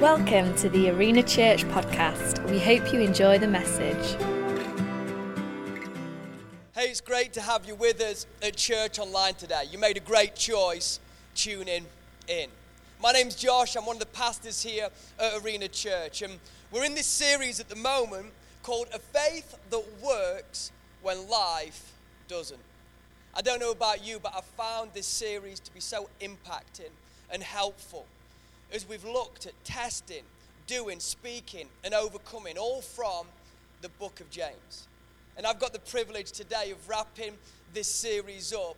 Welcome to the Arena Church podcast. We hope you enjoy the message. Hey, it's great to have you with us at church online today. You made a great choice tuning in. My name's Josh. I'm one of the pastors here at Arena Church, and we're in this series at the moment called A Faith That Works When Life Doesn't. I don't know about you, but I found this series to be so impacting and helpful as we've looked at testing, doing, speaking, and overcoming, all from the book of James. And I've got the privilege today of wrapping this series up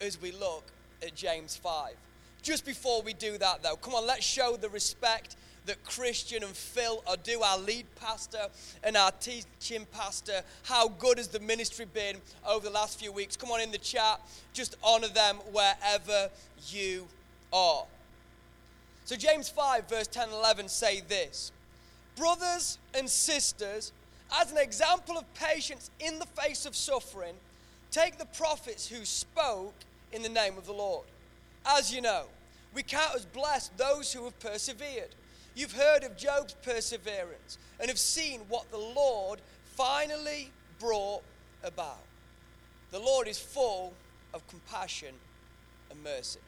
as we look at James 5. Just before we do that, though, come on, let's show the respect that Christian and Phil are due, our lead pastor and our teaching pastor. How good has the ministry been over the last few weeks? Come on in the chat, just honor them wherever you are. So, James 5, verse 10 and 11 say this Brothers and sisters, as an example of patience in the face of suffering, take the prophets who spoke in the name of the Lord. As you know, we count as blessed those who have persevered. You've heard of Job's perseverance and have seen what the Lord finally brought about. The Lord is full of compassion and mercy.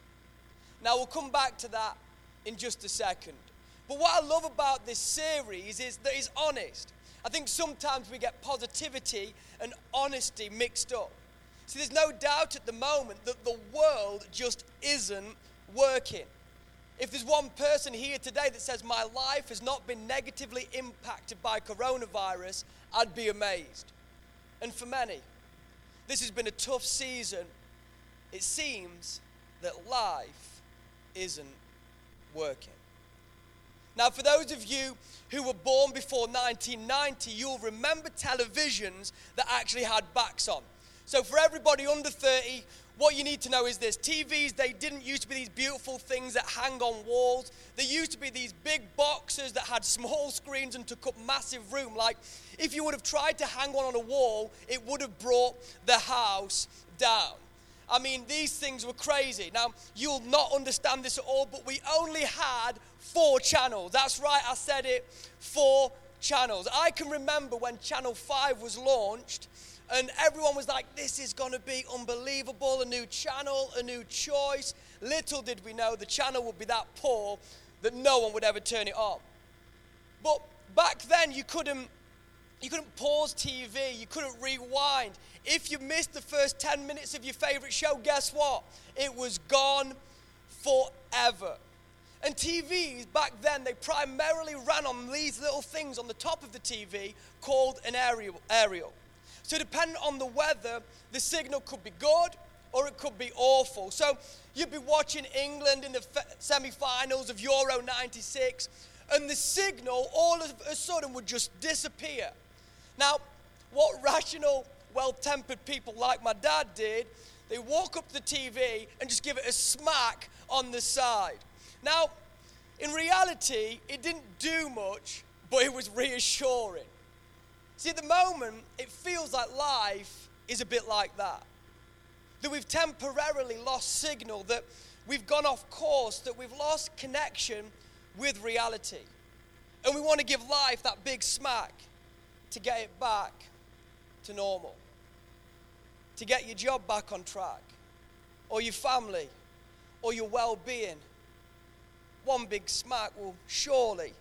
Now, we'll come back to that in just a second. But what I love about this series is that it's honest. I think sometimes we get positivity and honesty mixed up. See, there's no doubt at the moment that the world just isn't working. If there's one person here today that says, My life has not been negatively impacted by coronavirus, I'd be amazed. And for many, this has been a tough season. It seems that life isn't working. Now, for those of you who were born before 1990, you'll remember televisions that actually had backs on. So, for everybody under 30, what you need to know is this TVs, they didn't used to be these beautiful things that hang on walls. They used to be these big boxes that had small screens and took up massive room. Like, if you would have tried to hang one on a wall, it would have brought the house down. I mean, these things were crazy. Now, you'll not understand this at all, but we only had four channels. That's right, I said it four channels. I can remember when Channel 5 was launched, and everyone was like, this is going to be unbelievable a new channel, a new choice. Little did we know the channel would be that poor that no one would ever turn it on. But back then, you couldn't you couldn't pause TV, you couldn't rewind. If you missed the first 10 minutes of your favorite show, guess what? It was gone forever. And TVs back then, they primarily ran on these little things on the top of the TV called an aerial. aerial. So, depending on the weather, the signal could be good or it could be awful. So, you'd be watching England in the semi finals of Euro 96, and the signal all of a sudden would just disappear. Now, what rational, well tempered people like my dad did, they walk up the TV and just give it a smack on the side. Now, in reality, it didn't do much, but it was reassuring. See, at the moment, it feels like life is a bit like that. That we've temporarily lost signal, that we've gone off course, that we've lost connection with reality. And we want to give life that big smack to get it back to normal, to get your job back on track, or your family, or your well being. One big smack will surely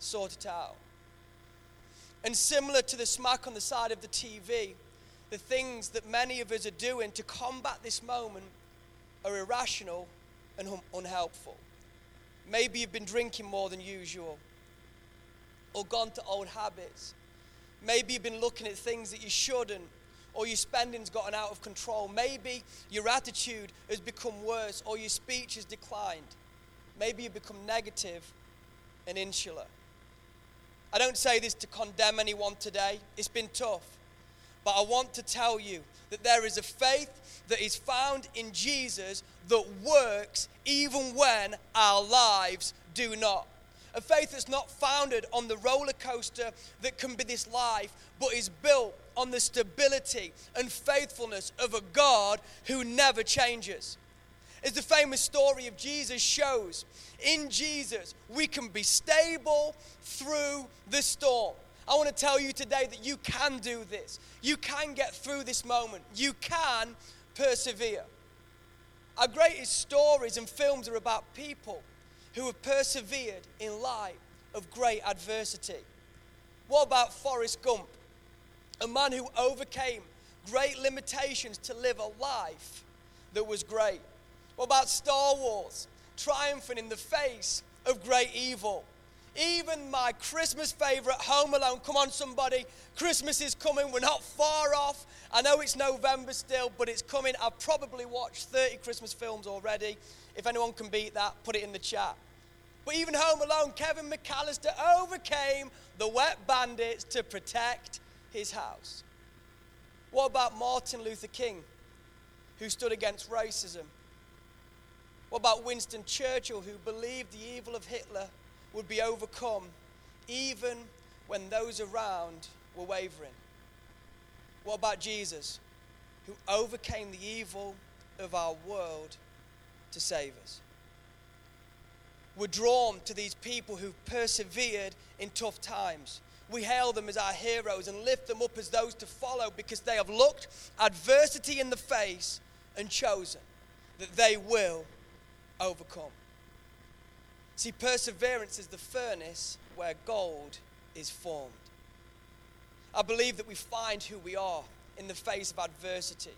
sort it out. And similar to the smack on the side of the TV, the things that many of us are doing to combat this moment are irrational and unhelpful. Maybe you've been drinking more than usual, or gone to old habits, Maybe you've been looking at things that you shouldn't, or your spending's gotten out of control. Maybe your attitude has become worse, or your speech has declined. Maybe you've become negative and insular. I don't say this to condemn anyone today, it's been tough. But I want to tell you that there is a faith that is found in Jesus that works even when our lives do not. A faith that's not founded on the roller coaster that can be this life, but is built on the stability and faithfulness of a God who never changes. As the famous story of Jesus shows, in Jesus, we can be stable through the storm. I want to tell you today that you can do this. You can get through this moment. You can persevere. Our greatest stories and films are about people who have persevered in light of great adversity. What about Forrest Gump? A man who overcame great limitations to live a life that was great. What about Star Wars? Triumphing in the face of great evil. Even my Christmas favorite, Home Alone. Come on, somebody. Christmas is coming. We're not far off. I know it's November still, but it's coming. I've probably watched 30 Christmas films already. If anyone can beat that, put it in the chat. But even Home Alone, Kevin McAllister overcame the wet bandits to protect his house. What about Martin Luther King, who stood against racism? What about Winston Churchill, who believed the evil of Hitler would be overcome even when those around were wavering? What about Jesus, who overcame the evil of our world to save us? We're drawn to these people who've persevered in tough times. We hail them as our heroes and lift them up as those to follow because they have looked adversity in the face and chosen that they will overcome. See, perseverance is the furnace where gold is formed. I believe that we find who we are in the face of adversity.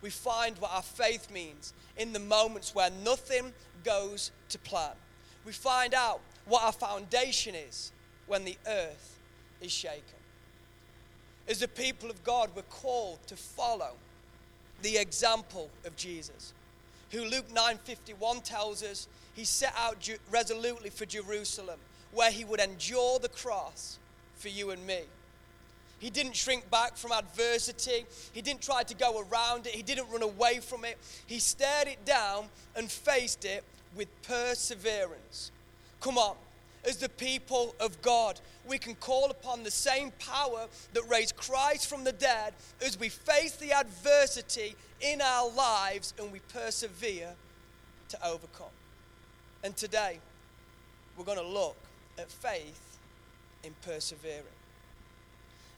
We find what our faith means in the moments where nothing goes to plan. We find out what our foundation is when the earth is shaken. As the people of God, we're called to follow the example of Jesus, who Luke 9:51 tells us he set out resolutely for Jerusalem, where he would endure the cross for you and me. He didn't shrink back from adversity. He didn't try to go around it. He didn't run away from it. He stared it down and faced it with perseverance. Come on, as the people of God, we can call upon the same power that raised Christ from the dead as we face the adversity in our lives and we persevere to overcome. And today, we're going to look at faith in persevering.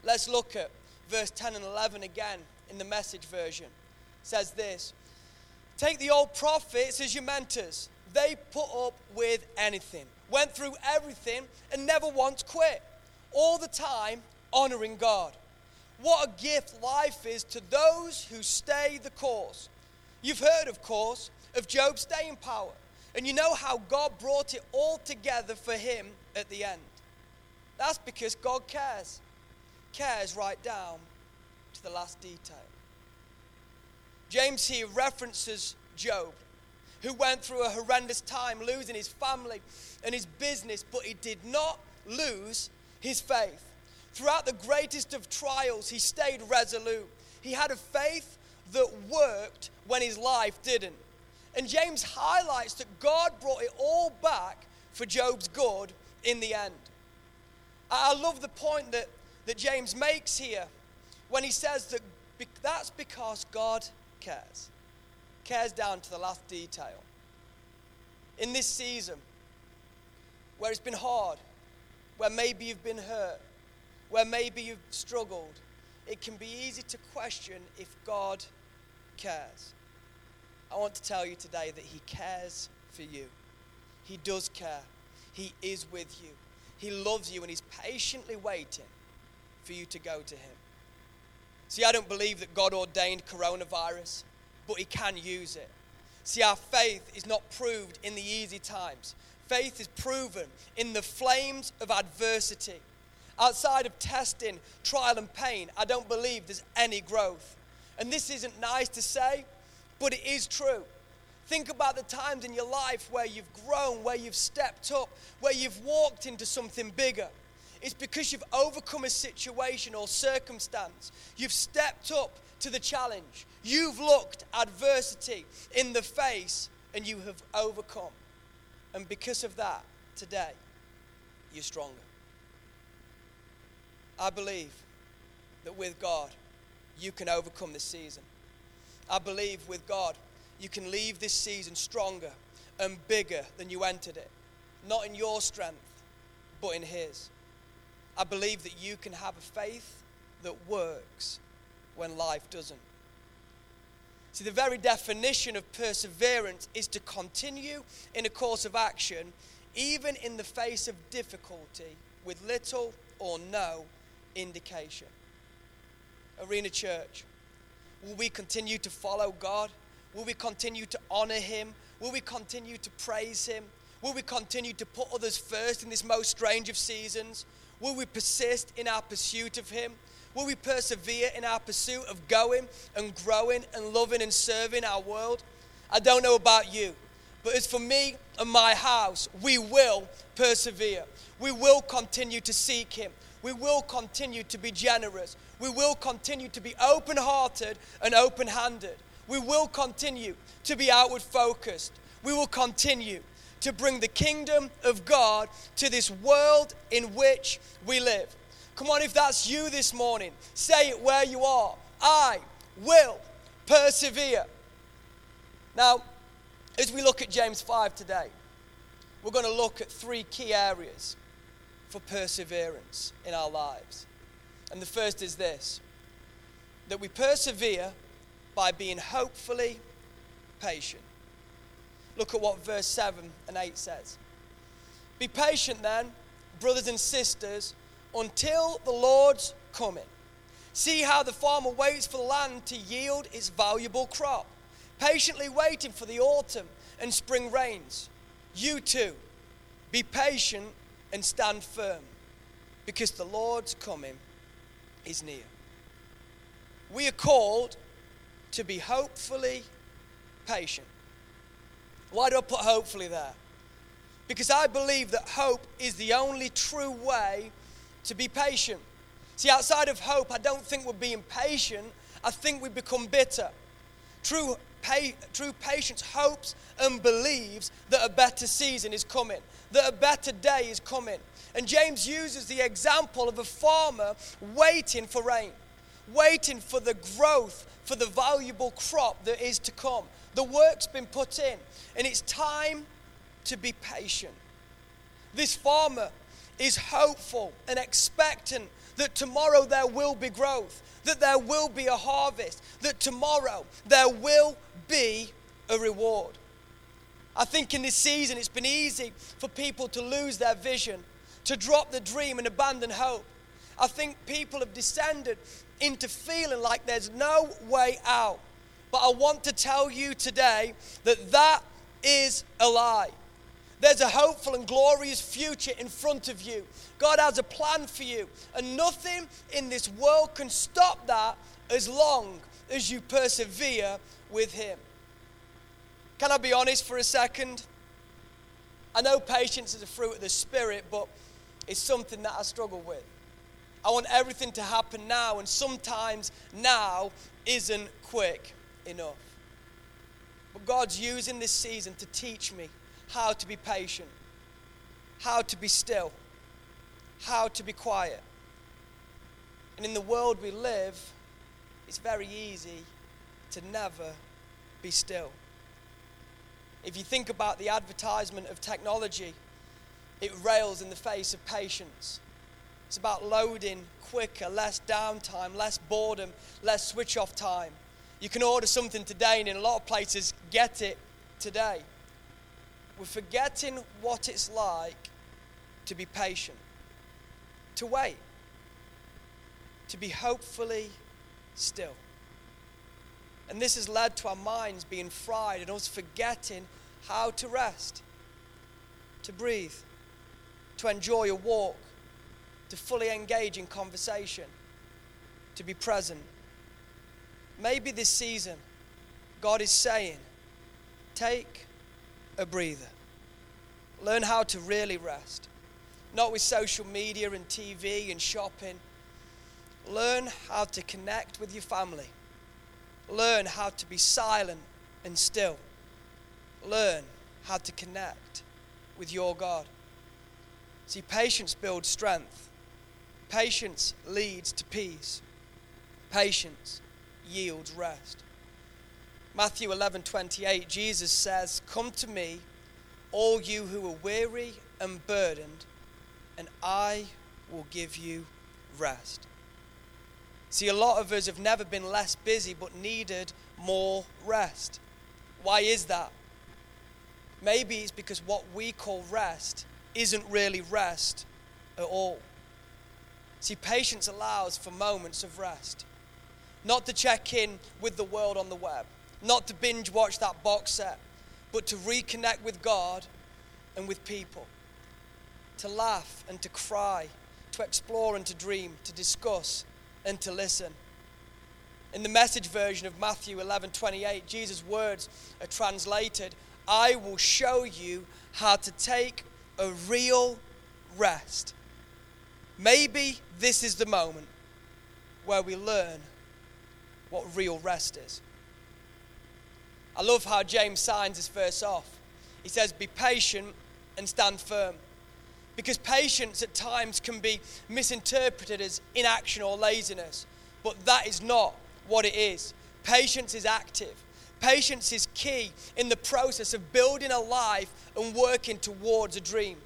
Let's look at verse 10 and 11 again in the message version. It says this Take the old prophets as your mentors. They put up with anything, went through everything, and never once quit. All the time honoring God. What a gift life is to those who stay the course. You've heard, of course, of Job's staying power. And you know how God brought it all together for him at the end. That's because God cares. Cares right down to the last detail. James here references Job, who went through a horrendous time losing his family and his business, but he did not lose his faith. Throughout the greatest of trials, he stayed resolute. He had a faith that worked when his life didn't. And James highlights that God brought it all back for Job's good in the end. I love the point that, that James makes here when he says that that's because God cares. Cares down to the last detail. In this season, where it's been hard, where maybe you've been hurt, where maybe you've struggled, it can be easy to question if God cares. I want to tell you today that He cares for you. He does care. He is with you. He loves you and He's patiently waiting for you to go to Him. See, I don't believe that God ordained coronavirus, but He can use it. See, our faith is not proved in the easy times, faith is proven in the flames of adversity. Outside of testing, trial, and pain, I don't believe there's any growth. And this isn't nice to say, but it is true. Think about the times in your life where you've grown, where you've stepped up, where you've walked into something bigger. It's because you've overcome a situation or circumstance. You've stepped up to the challenge. You've looked adversity in the face and you have overcome. And because of that, today, you're stronger. I believe that with God, you can overcome this season. I believe with God, you can leave this season stronger and bigger than you entered it. Not in your strength, but in His. I believe that you can have a faith that works when life doesn't. See, the very definition of perseverance is to continue in a course of action, even in the face of difficulty, with little or no indication. Arena Church, will we continue to follow God? Will we continue to honor Him? Will we continue to praise Him? Will we continue to put others first in this most strange of seasons? Will we persist in our pursuit of Him? Will we persevere in our pursuit of going and growing and loving and serving our world? I don't know about you, but as for me and my house, we will persevere. We will continue to seek Him. We will continue to be generous. We will continue to be open hearted and open handed. We will continue to be outward focused. We will continue to bring the kingdom of God to this world in which we live. Come on, if that's you this morning, say it where you are. I will persevere. Now, as we look at James 5 today, we're going to look at three key areas for perseverance in our lives. And the first is this that we persevere by being hopefully patient. Look at what verse 7 and 8 says. Be patient then, brothers and sisters, until the Lord's coming. See how the farmer waits for the land to yield its valuable crop, patiently waiting for the autumn and spring rains. You too, be patient and stand firm, because the Lord's coming is near. We are called to be hopefully patient. Why do I put hopefully there? Because I believe that hope is the only true way to be patient. See, outside of hope, I don't think we're being patient, I think we become bitter. True, true patience hopes and believes that a better season is coming, that a better day is coming. And James uses the example of a farmer waiting for rain, waiting for the growth, for the valuable crop that is to come. The work's been put in, and it's time to be patient. This farmer is hopeful and expectant that tomorrow there will be growth, that there will be a harvest, that tomorrow there will be a reward. I think in this season it's been easy for people to lose their vision, to drop the dream and abandon hope. I think people have descended into feeling like there's no way out. But I want to tell you today that that is a lie. There's a hopeful and glorious future in front of you. God has a plan for you, and nothing in this world can stop that as long as you persevere with Him. Can I be honest for a second? I know patience is a fruit of the Spirit, but it's something that I struggle with. I want everything to happen now, and sometimes now isn't quick enough. But God's using this season to teach me how to be patient, how to be still, how to be quiet. And in the world we live, it's very easy to never be still. If you think about the advertisement of technology, it rails in the face of patience. It's about loading quicker, less downtime, less boredom, less switch off time. You can order something today, and in a lot of places, get it today. We're forgetting what it's like to be patient, to wait, to be hopefully still. And this has led to our minds being fried and us forgetting how to rest, to breathe, to enjoy a walk, to fully engage in conversation, to be present. Maybe this season, God is saying, take a breather. Learn how to really rest, not with social media and TV and shopping. Learn how to connect with your family. Learn how to be silent and still. Learn how to connect with your God. See, patience builds strength. Patience leads to peace. Patience yields rest. Matthew 11 28, Jesus says, Come to me, all you who are weary and burdened, and I will give you rest. See, a lot of us have never been less busy but needed more rest. Why is that? Maybe it's because what we call rest isn't really rest at all. See, patience allows for moments of rest. Not to check in with the world on the web, not to binge watch that box set, but to reconnect with God and with people. To laugh and to cry, to explore and to dream, to discuss and to listen. In the message version of Matthew 11 28, Jesus' words are translated I will show you how to take a real rest. Maybe this is the moment where we learn what real rest is. I love how James signs his verse off. He says, Be patient and stand firm. Because patience at times can be misinterpreted as inaction or laziness, but that is not what it is. Patience is active. Patience is key in the process of building a life and working towards a dream.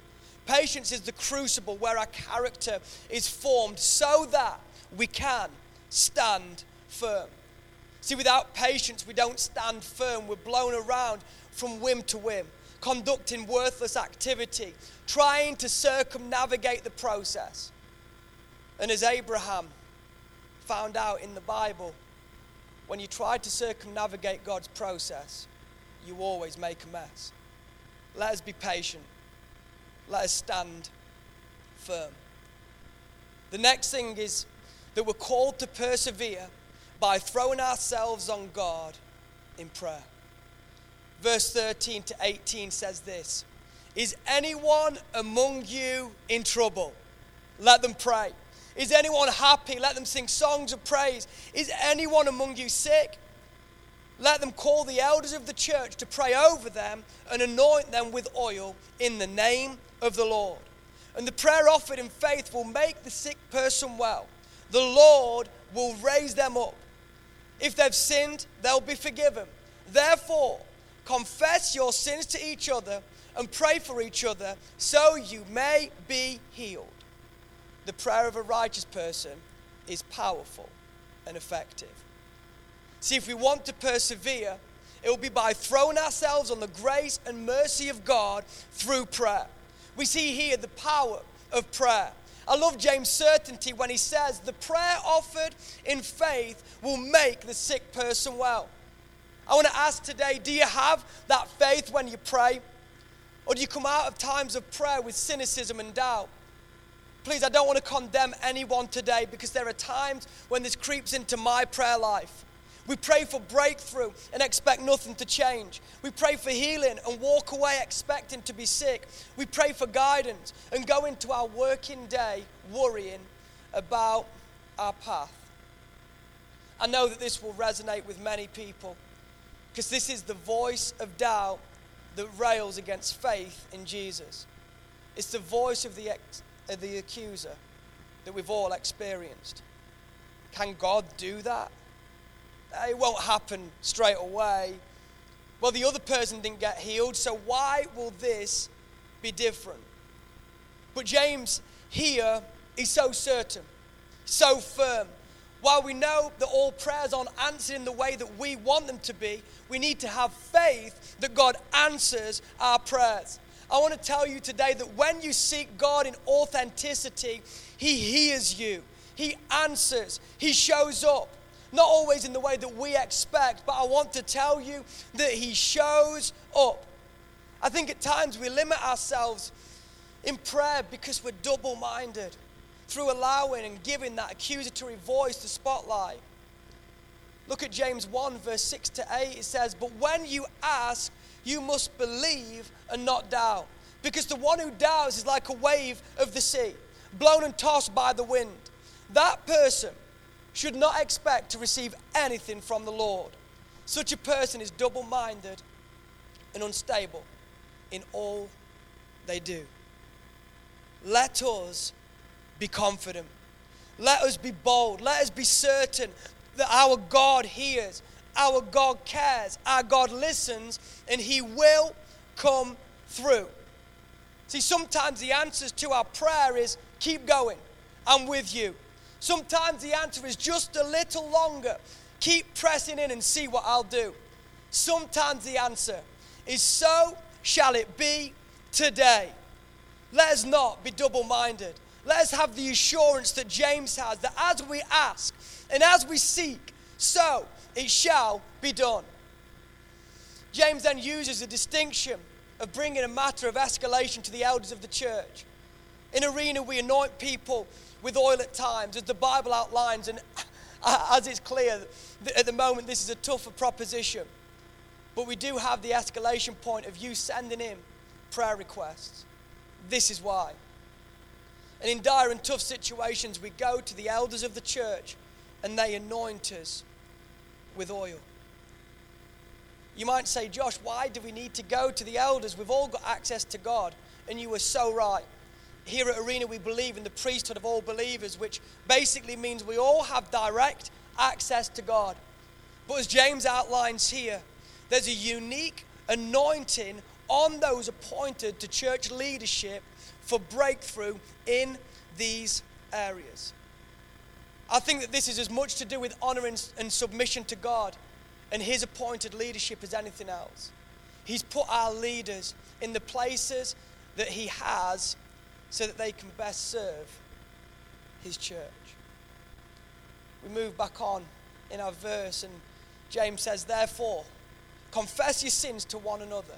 Patience is the crucible where our character is formed so that we can stand firm. See, without patience, we don't stand firm. We're blown around from whim to whim, conducting worthless activity, trying to circumnavigate the process. And as Abraham found out in the Bible, when you try to circumnavigate God's process, you always make a mess. Let us be patient. Let us stand firm. The next thing is that we're called to persevere by throwing ourselves on God in prayer. Verse 13 to 18 says this Is anyone among you in trouble? Let them pray. Is anyone happy? Let them sing songs of praise. Is anyone among you sick? Let them call the elders of the church to pray over them and anoint them with oil in the name of the Lord. And the prayer offered in faith will make the sick person well. The Lord will raise them up. If they've sinned, they'll be forgiven. Therefore, confess your sins to each other and pray for each other so you may be healed. The prayer of a righteous person is powerful and effective. See, if we want to persevere, it will be by throwing ourselves on the grace and mercy of God through prayer. We see here the power of prayer. I love James' certainty when he says, The prayer offered in faith will make the sick person well. I want to ask today do you have that faith when you pray? Or do you come out of times of prayer with cynicism and doubt? Please, I don't want to condemn anyone today because there are times when this creeps into my prayer life. We pray for breakthrough and expect nothing to change. We pray for healing and walk away expecting to be sick. We pray for guidance and go into our working day worrying about our path. I know that this will resonate with many people because this is the voice of doubt that rails against faith in Jesus. It's the voice of the, ex- of the accuser that we've all experienced. Can God do that? It won't happen straight away. Well, the other person didn't get healed, so why will this be different? But James here is so certain, so firm. While we know that all prayers aren't answered in the way that we want them to be, we need to have faith that God answers our prayers. I want to tell you today that when you seek God in authenticity, He hears you, He answers, He shows up. Not always in the way that we expect, but I want to tell you that He shows up. I think at times we limit ourselves in prayer because we're double minded through allowing and giving that accusatory voice the spotlight. Look at James 1, verse 6 to 8. It says, But when you ask, you must believe and not doubt. Because the one who doubts is like a wave of the sea, blown and tossed by the wind. That person should not expect to receive anything from the Lord. Such a person is double minded and unstable in all they do. Let us be confident. Let us be bold. Let us be certain that our God hears, our God cares, our God listens, and He will come through. See, sometimes the answers to our prayer is keep going, I'm with you. Sometimes the answer is just a little longer, keep pressing in and see what I'll do. Sometimes the answer is so shall it be today. Let us not be double minded. Let us have the assurance that James has that as we ask and as we seek, so it shall be done. James then uses the distinction of bringing a matter of escalation to the elders of the church. In Arena, we anoint people with oil at times, as the Bible outlines, and as it's clear, at the moment, this is a tougher proposition. But we do have the escalation point of you sending in prayer requests. This is why. And in dire and tough situations, we go to the elders of the church and they anoint us with oil. You might say, Josh, why do we need to go to the elders? We've all got access to God. And you were so right. Here at Arena, we believe in the priesthood of all believers, which basically means we all have direct access to God. But as James outlines here, there's a unique anointing on those appointed to church leadership for breakthrough in these areas. I think that this is as much to do with honor and, and submission to God and His appointed leadership as anything else. He's put our leaders in the places that He has so that they can best serve His church. We move back on in our verse, and James says, Therefore, confess your sins to one another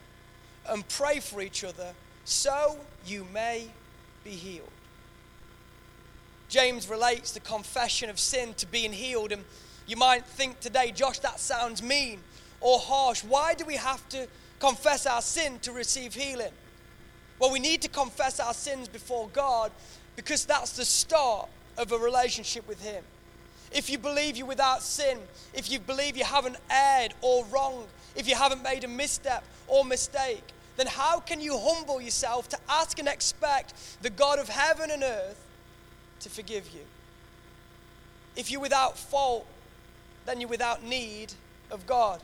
and pray for each other so you may be healed. James relates the confession of sin to being healed. And you might think today, Josh, that sounds mean or harsh. Why do we have to confess our sin to receive healing? Well, we need to confess our sins before God because that's the start of a relationship with Him. If you believe you're without sin, if you believe you haven't erred or wronged, if you haven't made a misstep or mistake, then how can you humble yourself to ask and expect the God of heaven and earth to forgive you. If you're without fault, then you're without need of God.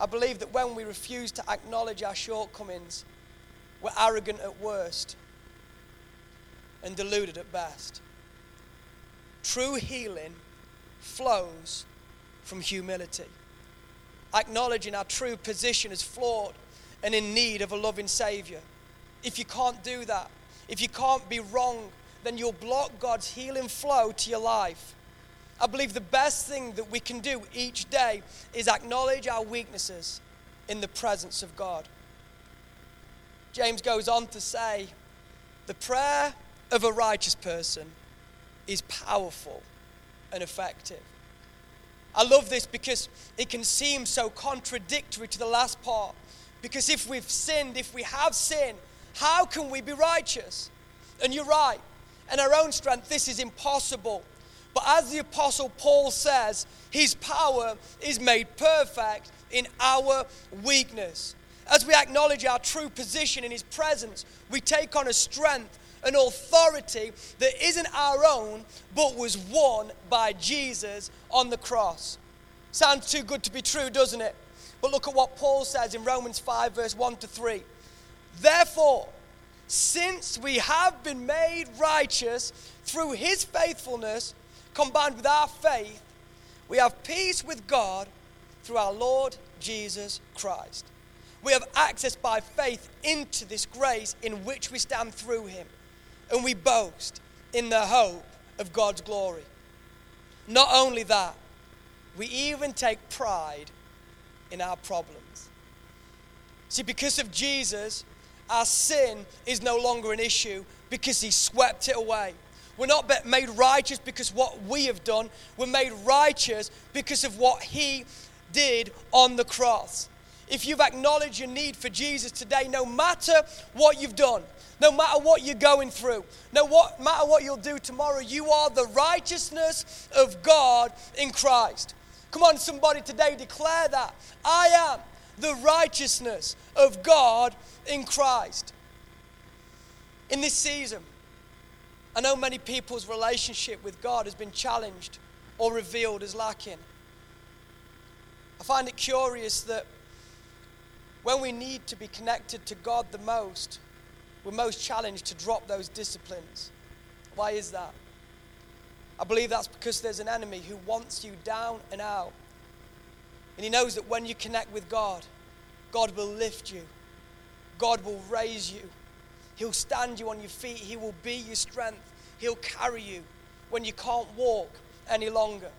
I believe that when we refuse to acknowledge our shortcomings, we're arrogant at worst and deluded at best. True healing flows from humility, acknowledging our true position as flawed and in need of a loving Savior. If you can't do that, if you can't be wrong then you'll block God's healing flow to your life. I believe the best thing that we can do each day is acknowledge our weaknesses in the presence of God. James goes on to say, the prayer of a righteous person is powerful and effective. I love this because it can seem so contradictory to the last part. Because if we've sinned, if we have sinned, how can we be righteous? And you're right and our own strength, this is impossible. But as the Apostle Paul says, his power is made perfect in our weakness. As we acknowledge our true position in his presence, we take on a strength, an authority that isn't our own, but was won by Jesus on the cross. Sounds too good to be true, doesn't it? But look at what Paul says in Romans 5, verse 1 to 3. Therefore, since we have been made righteous through his faithfulness combined with our faith, we have peace with God through our Lord Jesus Christ. We have access by faith into this grace in which we stand through him, and we boast in the hope of God's glory. Not only that, we even take pride in our problems. See, because of Jesus, our sin is no longer an issue because He swept it away. We're not made righteous because what we have done. We're made righteous because of what He did on the cross. If you've acknowledged your need for Jesus today, no matter what you've done, no matter what you're going through, no what, matter what you'll do tomorrow, you are the righteousness of God in Christ. Come on, somebody today declare that. I am the righteousness of God in Christ. In this season, I know many people's relationship with God has been challenged or revealed as lacking. I find it curious that when we need to be connected to God the most, we're most challenged to drop those disciplines. Why is that? I believe that's because there's an enemy who wants you down and out. And he knows that when you connect with God, God will lift you, God will raise you, He'll stand you on your feet, He will be your strength, He'll carry you when you can't walk any longer.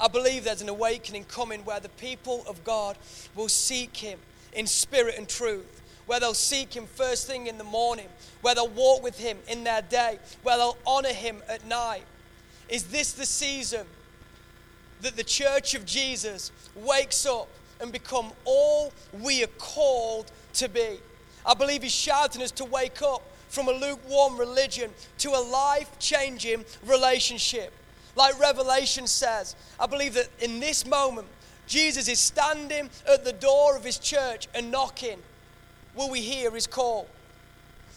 I believe there's an awakening coming where the people of God will seek Him in spirit and truth, where they'll seek Him first thing in the morning, where they'll walk with Him in their day, where they'll honor Him at night. Is this the season that the church of Jesus wakes up and become all we are called to be? I believe He's shouting us to wake up from a lukewarm religion to a life changing relationship. Like Revelation says, I believe that in this moment, Jesus is standing at the door of his church and knocking. Will we hear his call?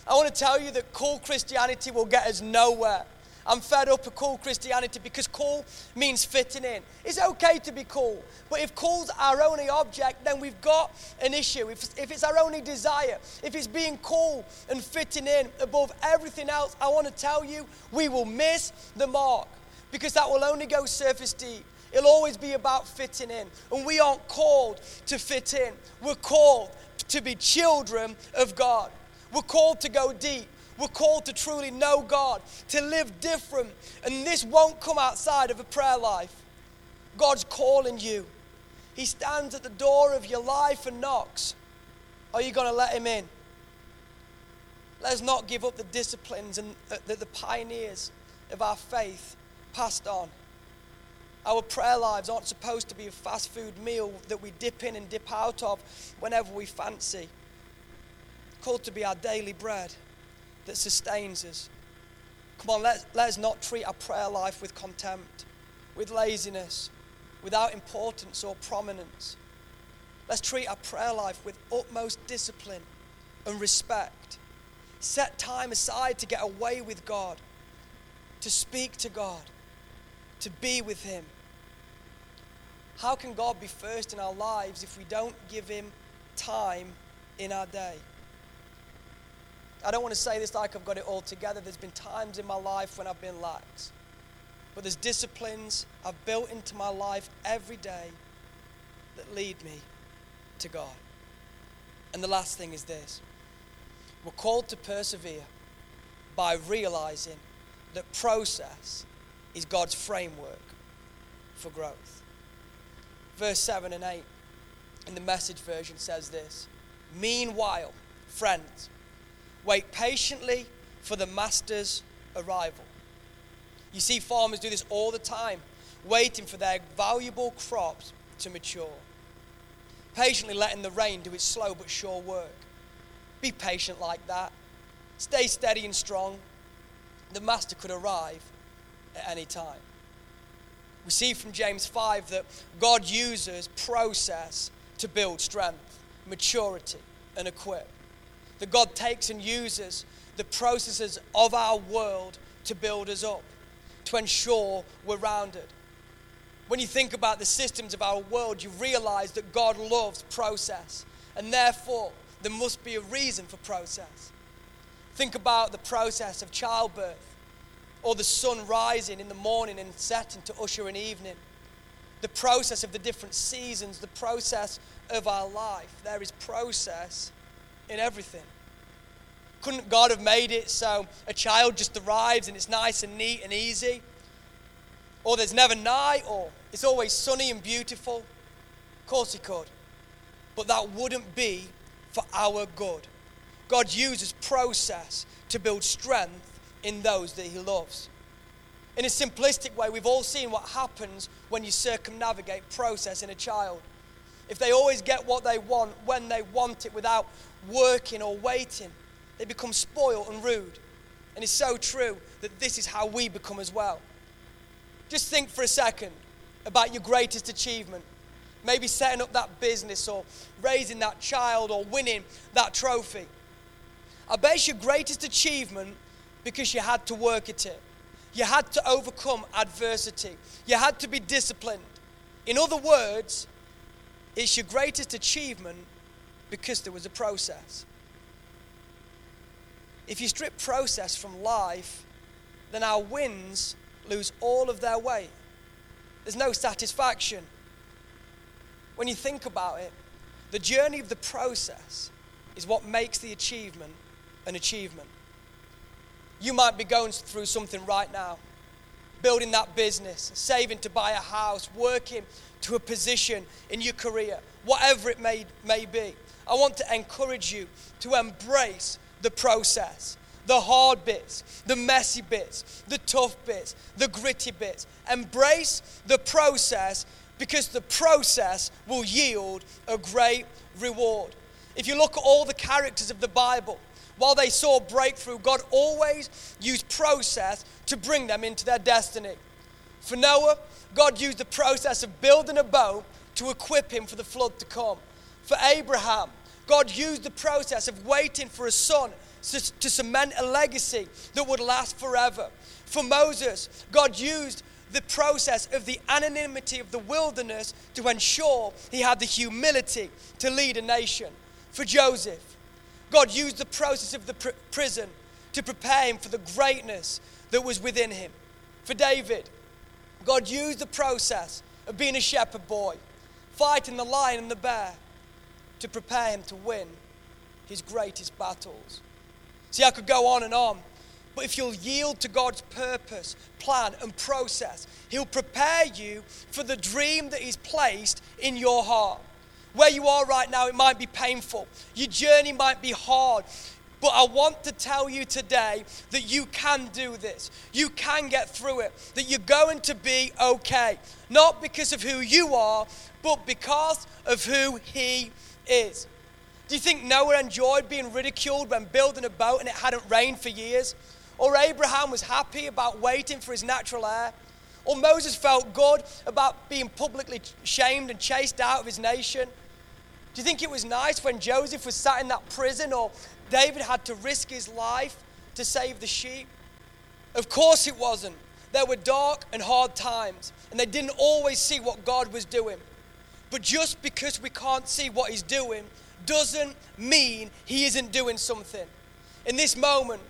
I want to tell you that cool Christianity will get us nowhere. I'm fed up of cool Christianity because cool means fitting in. It's okay to be cool, but if cool's our only object, then we've got an issue. If, if it's our only desire, if it's being cool and fitting in above everything else, I want to tell you, we will miss the mark because that will only go surface deep. It'll always be about fitting in. And we aren't called to fit in, we're called to be children of God. We're called to go deep. We're called to truly know God, to live different. And this won't come outside of a prayer life. God's calling you. He stands at the door of your life and knocks. Are you going to let Him in? Let's not give up the disciplines and uh, the, the pioneers of our faith passed on. Our prayer lives aren't supposed to be a fast food meal that we dip in and dip out of whenever we fancy. Called to be our daily bread that sustains us. Come on, let, let us not treat our prayer life with contempt, with laziness, without importance or prominence. Let's treat our prayer life with utmost discipline and respect. Set time aside to get away with God, to speak to God, to be with Him. How can God be first in our lives if we don't give Him time in our day? I don't want to say this like I've got it all together. There's been times in my life when I've been lax. But there's disciplines I've built into my life every day that lead me to God. And the last thing is this we're called to persevere by realizing that process is God's framework for growth. Verse 7 and 8 in the message version says this Meanwhile, friends, Wait patiently for the master's arrival. You see, farmers do this all the time, waiting for their valuable crops to mature. Patiently letting the rain do its slow but sure work. Be patient like that. Stay steady and strong. The master could arrive at any time. We see from James 5 that God uses process to build strength, maturity, and equip that God takes and uses the processes of our world to build us up, to ensure we're rounded. When you think about the systems of our world, you realize that God loves process, and therefore there must be a reason for process. Think about the process of childbirth, or the sun rising in the morning and setting to usher in evening. The process of the different seasons, the process of our life. There is process in everything. Couldn't God have made it so a child just arrives and it's nice and neat and easy? Or there's never night, or it's always sunny and beautiful? Of course, He could. But that wouldn't be for our good. God uses process to build strength in those that He loves. In a simplistic way, we've all seen what happens when you circumnavigate process in a child. If they always get what they want when they want it without working or waiting, they become spoiled and rude. And it's so true that this is how we become as well. Just think for a second about your greatest achievement. Maybe setting up that business or raising that child or winning that trophy. I bet your greatest achievement because you had to work at it. You had to overcome adversity. You had to be disciplined. In other words, it's your greatest achievement because there was a process. If you strip process from life, then our wins lose all of their weight. There's no satisfaction. When you think about it, the journey of the process is what makes the achievement an achievement. You might be going through something right now, building that business, saving to buy a house, working to a position in your career, whatever it may, may be. I want to encourage you to embrace the process the hard bits, the messy bits, the tough bits, the gritty bits. Embrace the process because the process will yield a great reward. If you look at all the characters of the Bible, while they saw breakthrough, God always used process to bring them into their destiny. For Noah, God used the process of building a boat to equip him for the flood to come. For Abraham, God used the process of waiting for a son to, cement a legacy that would last forever. For Moses, God used the process of the anonymity of the wilderness to ensure he had the humility to lead a nation. For Joseph, God used the process of the pr- prison to prepare him for the greatness that was within him. For David, God used the process of being a shepherd boy, fighting the lion and the bear, to prepare him to win his greatest battles. See, I could go on and on. But if you'll yield to God's purpose, plan, and process, He'll prepare you for the dream that He's placed in your heart. Where you are right now, it might be painful. Your journey might be hard. But I want to tell you today that you can do this. You can get through it. That you're going to be okay. Not because of who you are, but because of who He is. Do you think Noah enjoyed being ridiculed when building a boat and it hadn't rained for years? Or Abraham was happy about waiting for his natural heir? Or Moses felt good about being publicly shamed and chased out of his nation? Do you think it was nice when Joseph was sat in that prison or David had to risk his life to save the sheep? Of course it wasn't. There were dark and hard times, and they didn't always see what God was doing. But just because we can't see what He's doing doesn't mean He isn't doing something. In this moment,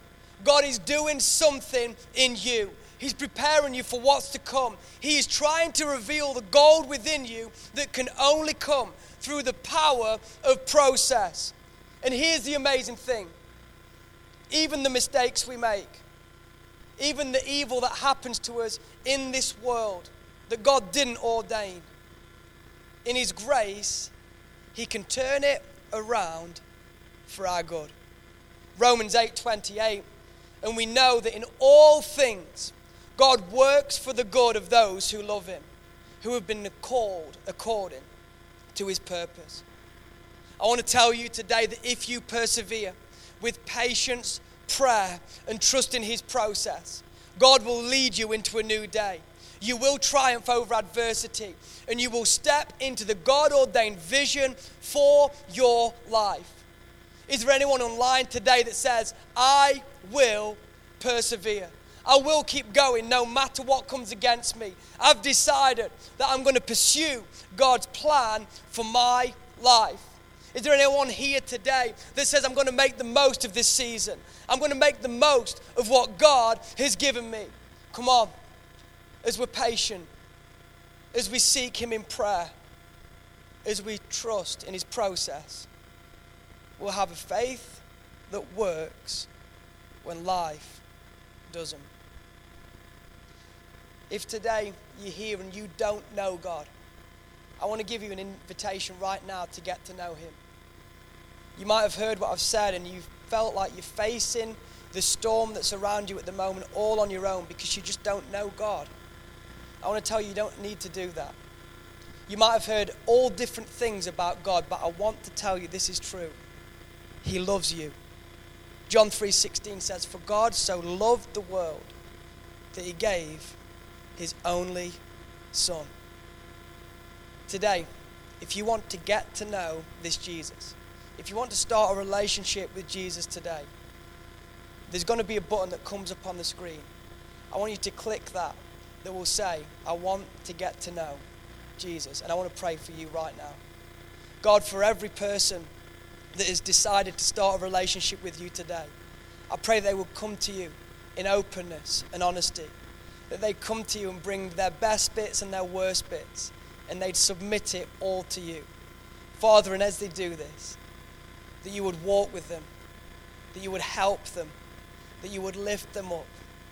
God is doing something in you. He's preparing you for what's to come. He is trying to reveal the gold within you that can only come through the power of process. And here's the amazing thing even the mistakes we make, even the evil that happens to us in this world that God didn't ordain, in His grace, He can turn it around for our good. Romans 8:28 and we know that in all things God works for the good of those who love him who have been called according to his purpose. I want to tell you today that if you persevere with patience, prayer, and trust in his process, God will lead you into a new day. You will triumph over adversity and you will step into the God ordained vision for your life. Is there anyone online today that says, I will persevere? I will keep going no matter what comes against me. I've decided that I'm going to pursue God's plan for my life. Is there anyone here today that says, I'm going to make the most of this season? I'm going to make the most of what God has given me? Come on as we're patient, as we seek Him in prayer, as we trust in His process, we'll have a faith that works when life doesn't. If today you're here and you don't know God, I want to give you an invitation right now to get to know Him. You might have heard what I've said and you've felt like you're facing the storm that's around you at the moment all on your own because you just don't know God. I want to tell you, you don't need to do that. You might have heard all different things about God, but I want to tell you this is true. He loves you. John 3:16 says, "For God so loved the world that he gave his only son." Today, if you want to get to know this Jesus, if you want to start a relationship with Jesus today, there's going to be a button that comes up on the screen. I want you to click that that will say, I want to get to know Jesus. And I want to pray for you right now. God, for every person that has decided to start a relationship with you today, I pray they will come to you in openness and honesty. That they come to you and bring their best bits and their worst bits, and they'd submit it all to you. Father, and as they do this, that you would walk with them, that you would help them, that you would lift them up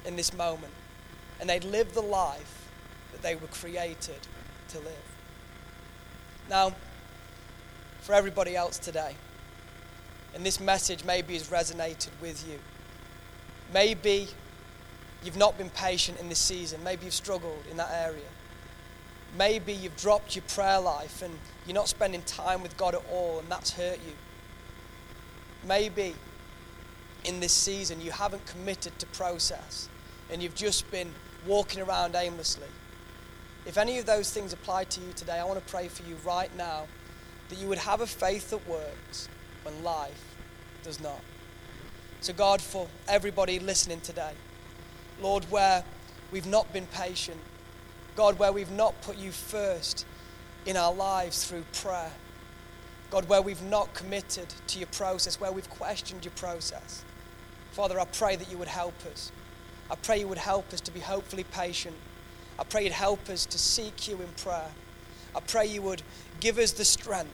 in this moment, and they'd live the life that they were created to live. Now, for everybody else today, and this message maybe has resonated with you. Maybe you've not been patient in this season. Maybe you've struggled in that area. Maybe you've dropped your prayer life and you're not spending time with God at all, and that's hurt you. Maybe in this season you haven't committed to process and you've just been walking around aimlessly. If any of those things apply to you today, I want to pray for you right now that you would have a faith that works when life does not. So, God, for everybody listening today, Lord, where we've not been patient, God, where we've not put you first in our lives through prayer, God, where we've not committed to your process, where we've questioned your process, Father, I pray that you would help us. I pray you would help us to be hopefully patient. I pray you'd help us to seek you in prayer. I pray you would give us the strength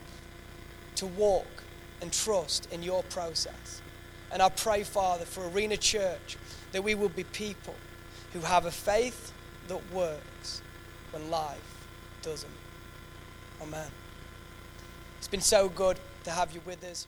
to walk and trust in your process. And I pray, Father, for Arena Church that we will be people who have a faith that works when life doesn't. Amen. It's been so good to have you with us.